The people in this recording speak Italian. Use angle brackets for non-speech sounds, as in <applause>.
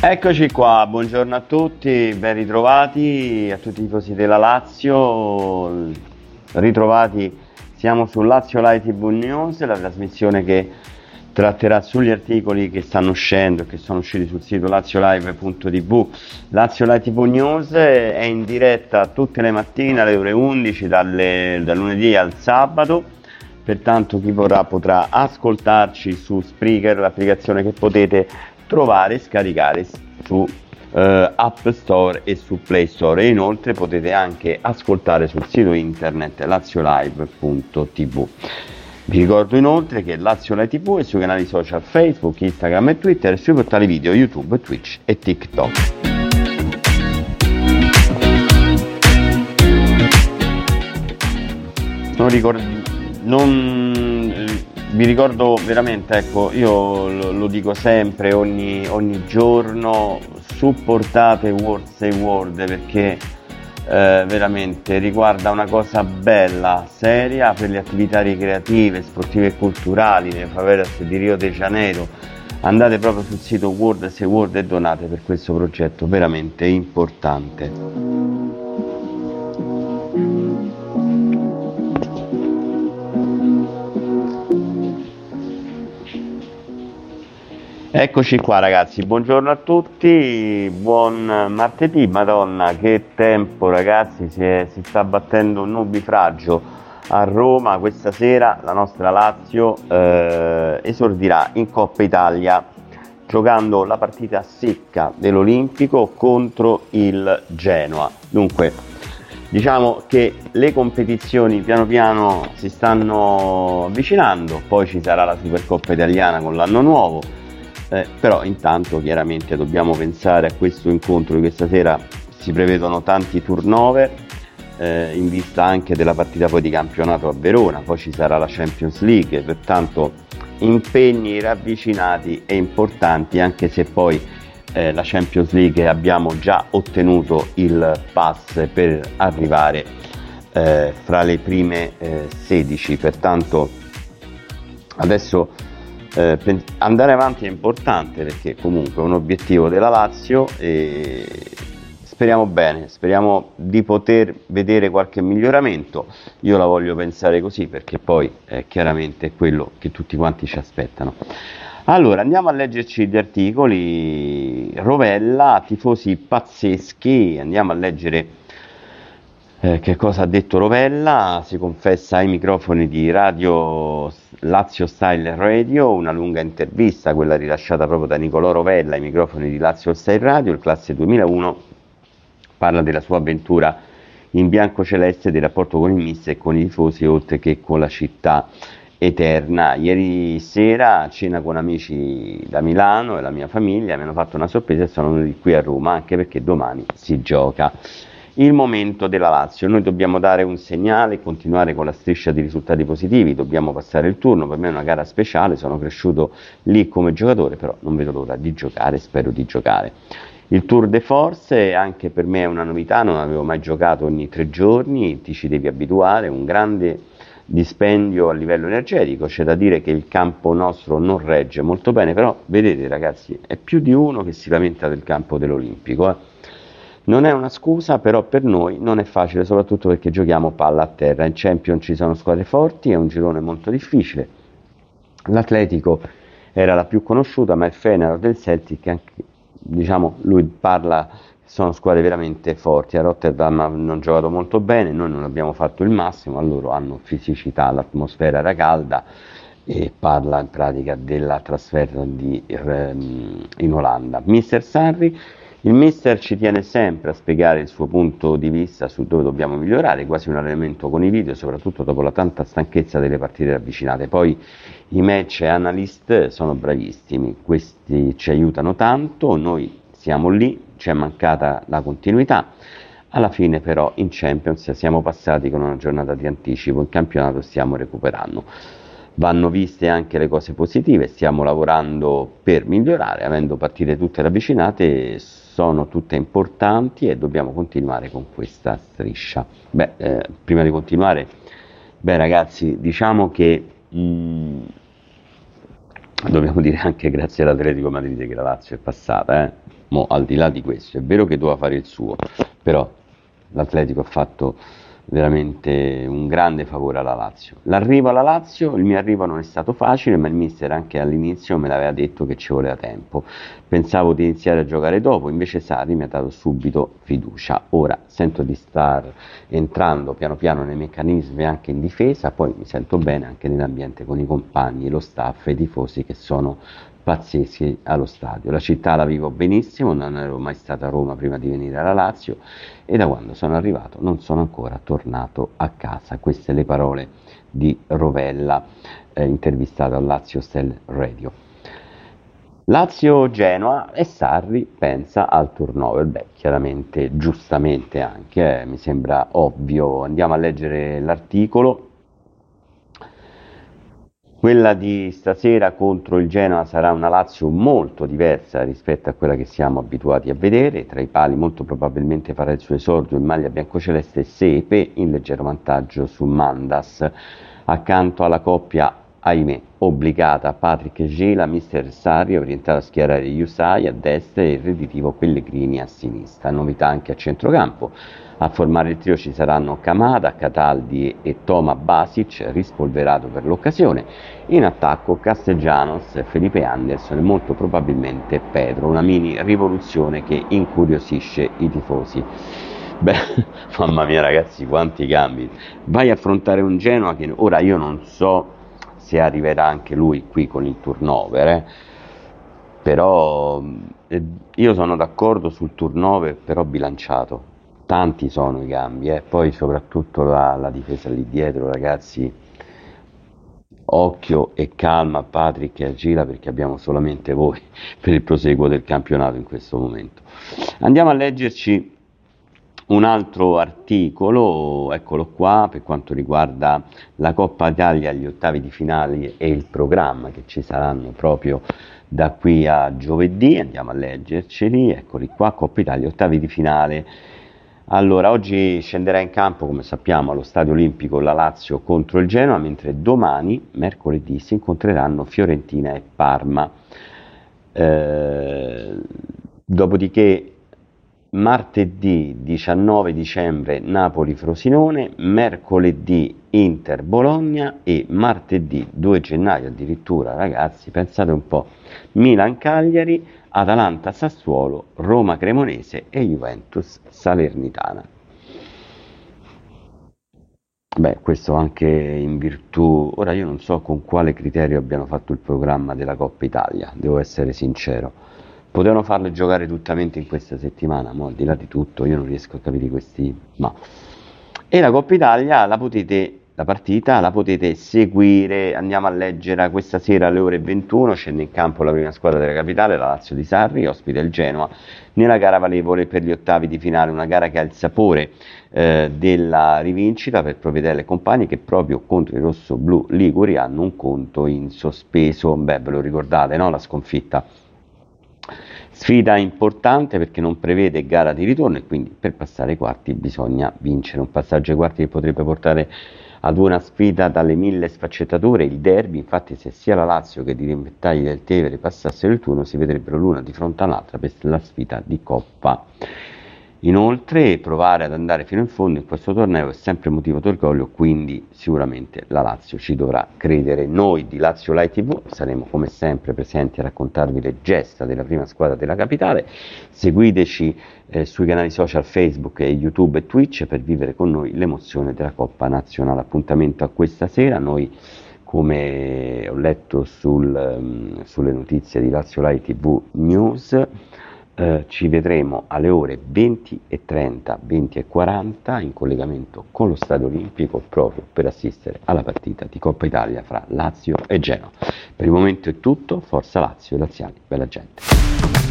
Eccoci qua, buongiorno a tutti, ben ritrovati a tutti i tifosi della Lazio, ritrovati, siamo su Lazio Live TV News, la trasmissione che tratterà sugli articoli che stanno uscendo e che sono usciti sul sito laziolive.tv. Lazio Live TV News è in diretta tutte le mattine alle ore 11 dalle, dal lunedì al sabato pertanto chi vorrà potrà ascoltarci su Spreaker, l'applicazione che potete trovare e scaricare su eh, App Store e su Play Store e inoltre potete anche ascoltare sul sito internet laziolive.tv. Vi ricordo inoltre che Lazio Live TV è sui canali social Facebook, Instagram e Twitter e sui portali video YouTube, Twitch e TikTok. Non ricordo, non vi ricordo veramente, ecco, io lo, lo dico sempre, ogni, ogni, giorno, supportate World Say World perché eh, veramente riguarda una cosa bella, seria per le attività ricreative, sportive e culturali nelle favelas di Rio de Janeiro. Andate proprio sul sito World Say World e donate per questo progetto veramente importante. Eccoci qua ragazzi, buongiorno a tutti, buon martedì, madonna che tempo ragazzi, si, è, si sta battendo un nubifragio a Roma, questa sera la nostra Lazio eh, esordirà in Coppa Italia giocando la partita secca dell'Olimpico contro il Genoa. Dunque, diciamo che le competizioni piano piano si stanno avvicinando, poi ci sarà la Supercoppa italiana con l'anno nuovo eh, però intanto chiaramente dobbiamo pensare a questo incontro di questa sera, si prevedono tanti turnover eh, in vista anche della partita poi di campionato a Verona, poi ci sarà la Champions League, pertanto impegni ravvicinati e importanti anche se poi eh, la Champions League abbiamo già ottenuto il pass per arrivare eh, fra le prime 16, eh, pertanto adesso eh, andare avanti è importante perché comunque è un obiettivo della Lazio e speriamo bene, speriamo di poter vedere qualche miglioramento. Io la voglio pensare così perché poi è chiaramente quello che tutti quanti ci aspettano. Allora, andiamo a leggerci gli articoli. Rovella, tifosi pazzeschi, andiamo a leggere eh, che cosa ha detto Rovella, si confessa ai microfoni di Radio Lazio Style Radio, una lunga intervista, quella rilasciata proprio da Nicolò Rovella ai microfoni di Lazio Style Radio, il classe 2001, parla della sua avventura in bianco celeste, del rapporto con il mister e con i tifosi, oltre che con la città eterna. Ieri sera a cena con amici da Milano e la mia famiglia mi hanno fatto una sorpresa e sono venuti qui a Roma, anche perché domani si gioca il momento della Lazio. Noi dobbiamo dare un segnale continuare con la striscia di risultati positivi, dobbiamo passare il turno, per me è una gara speciale, sono cresciuto lì come giocatore, però non vedo l'ora di giocare, spero di giocare. Il Tour de Force anche per me è una novità, non avevo mai giocato ogni tre giorni, ti ci devi abituare, un grande dispendio a livello energetico, c'è da dire che il campo nostro non regge molto bene, però vedete ragazzi, è più di uno che si lamenta del campo dell'Olimpico. Eh. Non è una scusa, però per noi non è facile, soprattutto perché giochiamo palla a terra. In Champions ci sono squadre forti, è un girone molto difficile. L'Atletico era la più conosciuta, ma il Fener del Celtic anche diciamo, lui parla, sono squadre veramente forti, a Rotterdam hanno giocato molto bene, noi non abbiamo fatto il massimo, a loro hanno fisicità, l'atmosfera era calda e parla in pratica della trasferta di, ehm, in Olanda. Mister Sarri, il mister ci tiene sempre a spiegare il suo punto di vista su dove dobbiamo migliorare, quasi un allenamento con i video, soprattutto dopo la tanta stanchezza delle partite ravvicinate. Poi i match analyst sono bravissimi, questi ci aiutano tanto, noi siamo lì, ci è mancata la continuità. Alla fine però in Champions siamo passati con una giornata di anticipo, in campionato stiamo recuperando. Vanno viste anche le cose positive, stiamo lavorando per migliorare, avendo partite tutte ravvicinate, sono tutte importanti e dobbiamo continuare con questa striscia. Beh, eh, prima di continuare, beh ragazzi, diciamo che Mm, dobbiamo dire anche grazie all'Atletico Madrid che la Lazio è passata, eh? Mo, al di là di questo, è vero che doveva fare il suo, però l'Atletico ha fatto veramente un grande favore alla Lazio. L'arrivo alla Lazio, il mio arrivo non è stato facile, ma il mister anche all'inizio me l'aveva detto che ci voleva tempo. Pensavo di iniziare a giocare dopo, invece Sarri mi ha dato subito fiducia. Ora sento di star entrando piano piano nei meccanismi anche in difesa, poi mi sento bene anche nell'ambiente con i compagni, lo staff e i tifosi che sono pazzeschi allo stadio. La città la vivo benissimo, non ero mai stato a Roma prima di venire alla Lazio e da quando sono arrivato non sono ancora tornato a casa. Queste le parole di Rovella eh, intervistato a Lazio Stell Radio. Lazio-Genoa e Sarri pensa al turnover, beh chiaramente giustamente anche, eh, mi sembra ovvio, andiamo a leggere l'articolo quella di stasera contro il Genoa sarà una Lazio molto diversa rispetto a quella che siamo abituati a vedere. Tra i pali molto probabilmente farà il suo esordio in maglia biancoceleste Sepe in leggero vantaggio su Mandas. Accanto alla coppia, ahimè, obbligata Patrick Gela, mister Sarri orientato a schierare Yusai a destra e il reditivo Pellegrini a sinistra. Novità anche a centrocampo. A formare il trio ci saranno Kamada, Cataldi e Toma Basic, rispolverato per l'occasione. In attacco Castellanos, Felipe Anderson e molto probabilmente Pedro, una mini rivoluzione che incuriosisce i tifosi. Beh, <laughs> mamma mia ragazzi, quanti cambi. Vai a affrontare un Genoa che ora io non so se arriverà anche lui qui con il turnover, eh. però eh, io sono d'accordo sul turnover, però bilanciato tanti sono i cambi, eh. poi soprattutto la, la, difesa lì dietro, ragazzi. Occhio e calma a Patrick e a Gila perché abbiamo solamente voi <laughs> per il proseguo del campionato in questo momento. Andiamo a leggerci un altro articolo, eccolo qua, per quanto riguarda la Coppa Italia, gli ottavi di finale e il programma che ci saranno proprio da qui a giovedì. Andiamo a leggerceli, eccoli qua, Coppa Italia, ottavi di finale allora, oggi scenderà in campo, come sappiamo, allo Stadio Olimpico la Lazio contro il Genoa, mentre domani, mercoledì, si incontreranno Fiorentina e Parma. Eh, dopodiché martedì 19 dicembre Napoli-Frosinone, mercoledì Inter-Bologna e martedì 2 gennaio addirittura, ragazzi, pensate un po', Milan-Cagliari, Atalanta-Sassuolo, Roma-Cremonese e Juventus-Salernitana. Beh, questo anche in virtù, ora io non so con quale criterio abbiano fatto il programma della Coppa Italia, devo essere sincero. Potevano farle giocare tuttamente in questa settimana, ma al di là di tutto io non riesco a capire questi... ma... E la Coppa Italia la potete la partita la potete seguire, andiamo a leggere questa sera alle ore 21, scende in campo la prima squadra della capitale, la Lazio di Sarri, ospite il Genoa, nella gara valevole per gli ottavi di finale, una gara che ha il sapore eh, della rivincita per proprietà e compagni che proprio contro i rosso-blu Liguri hanno un conto in sospeso, beh ve lo ricordate no? la sconfitta Sfida importante perché non prevede gara di ritorno e quindi per passare ai quarti bisogna vincere. Un passaggio ai quarti che potrebbe portare ad una sfida dalle mille sfaccettature, il derby, infatti se sia la Lazio che i dirimpettai del Tevere passassero il turno si vedrebbero l'una di fronte all'altra per la sfida di Coppa. Inoltre provare ad andare fino in fondo in questo torneo è sempre motivo d'orgoglio, quindi sicuramente la Lazio ci dovrà credere. Noi di Lazio Light TV saremo come sempre presenti a raccontarvi le gesta della prima squadra della capitale. Seguiteci eh, sui canali social Facebook, YouTube e Twitch per vivere con noi l'emozione della Coppa Nazionale. Appuntamento a questa sera. Noi come ho letto sul, um, sulle notizie di Lazio Light TV News eh, ci vedremo alle ore 20 e 30, 20 e 40 in collegamento con lo Stadio Olimpico proprio per assistere alla partita di Coppa Italia fra Lazio e Genoa. Per il momento è tutto, forza Lazio e Laziali, bella gente.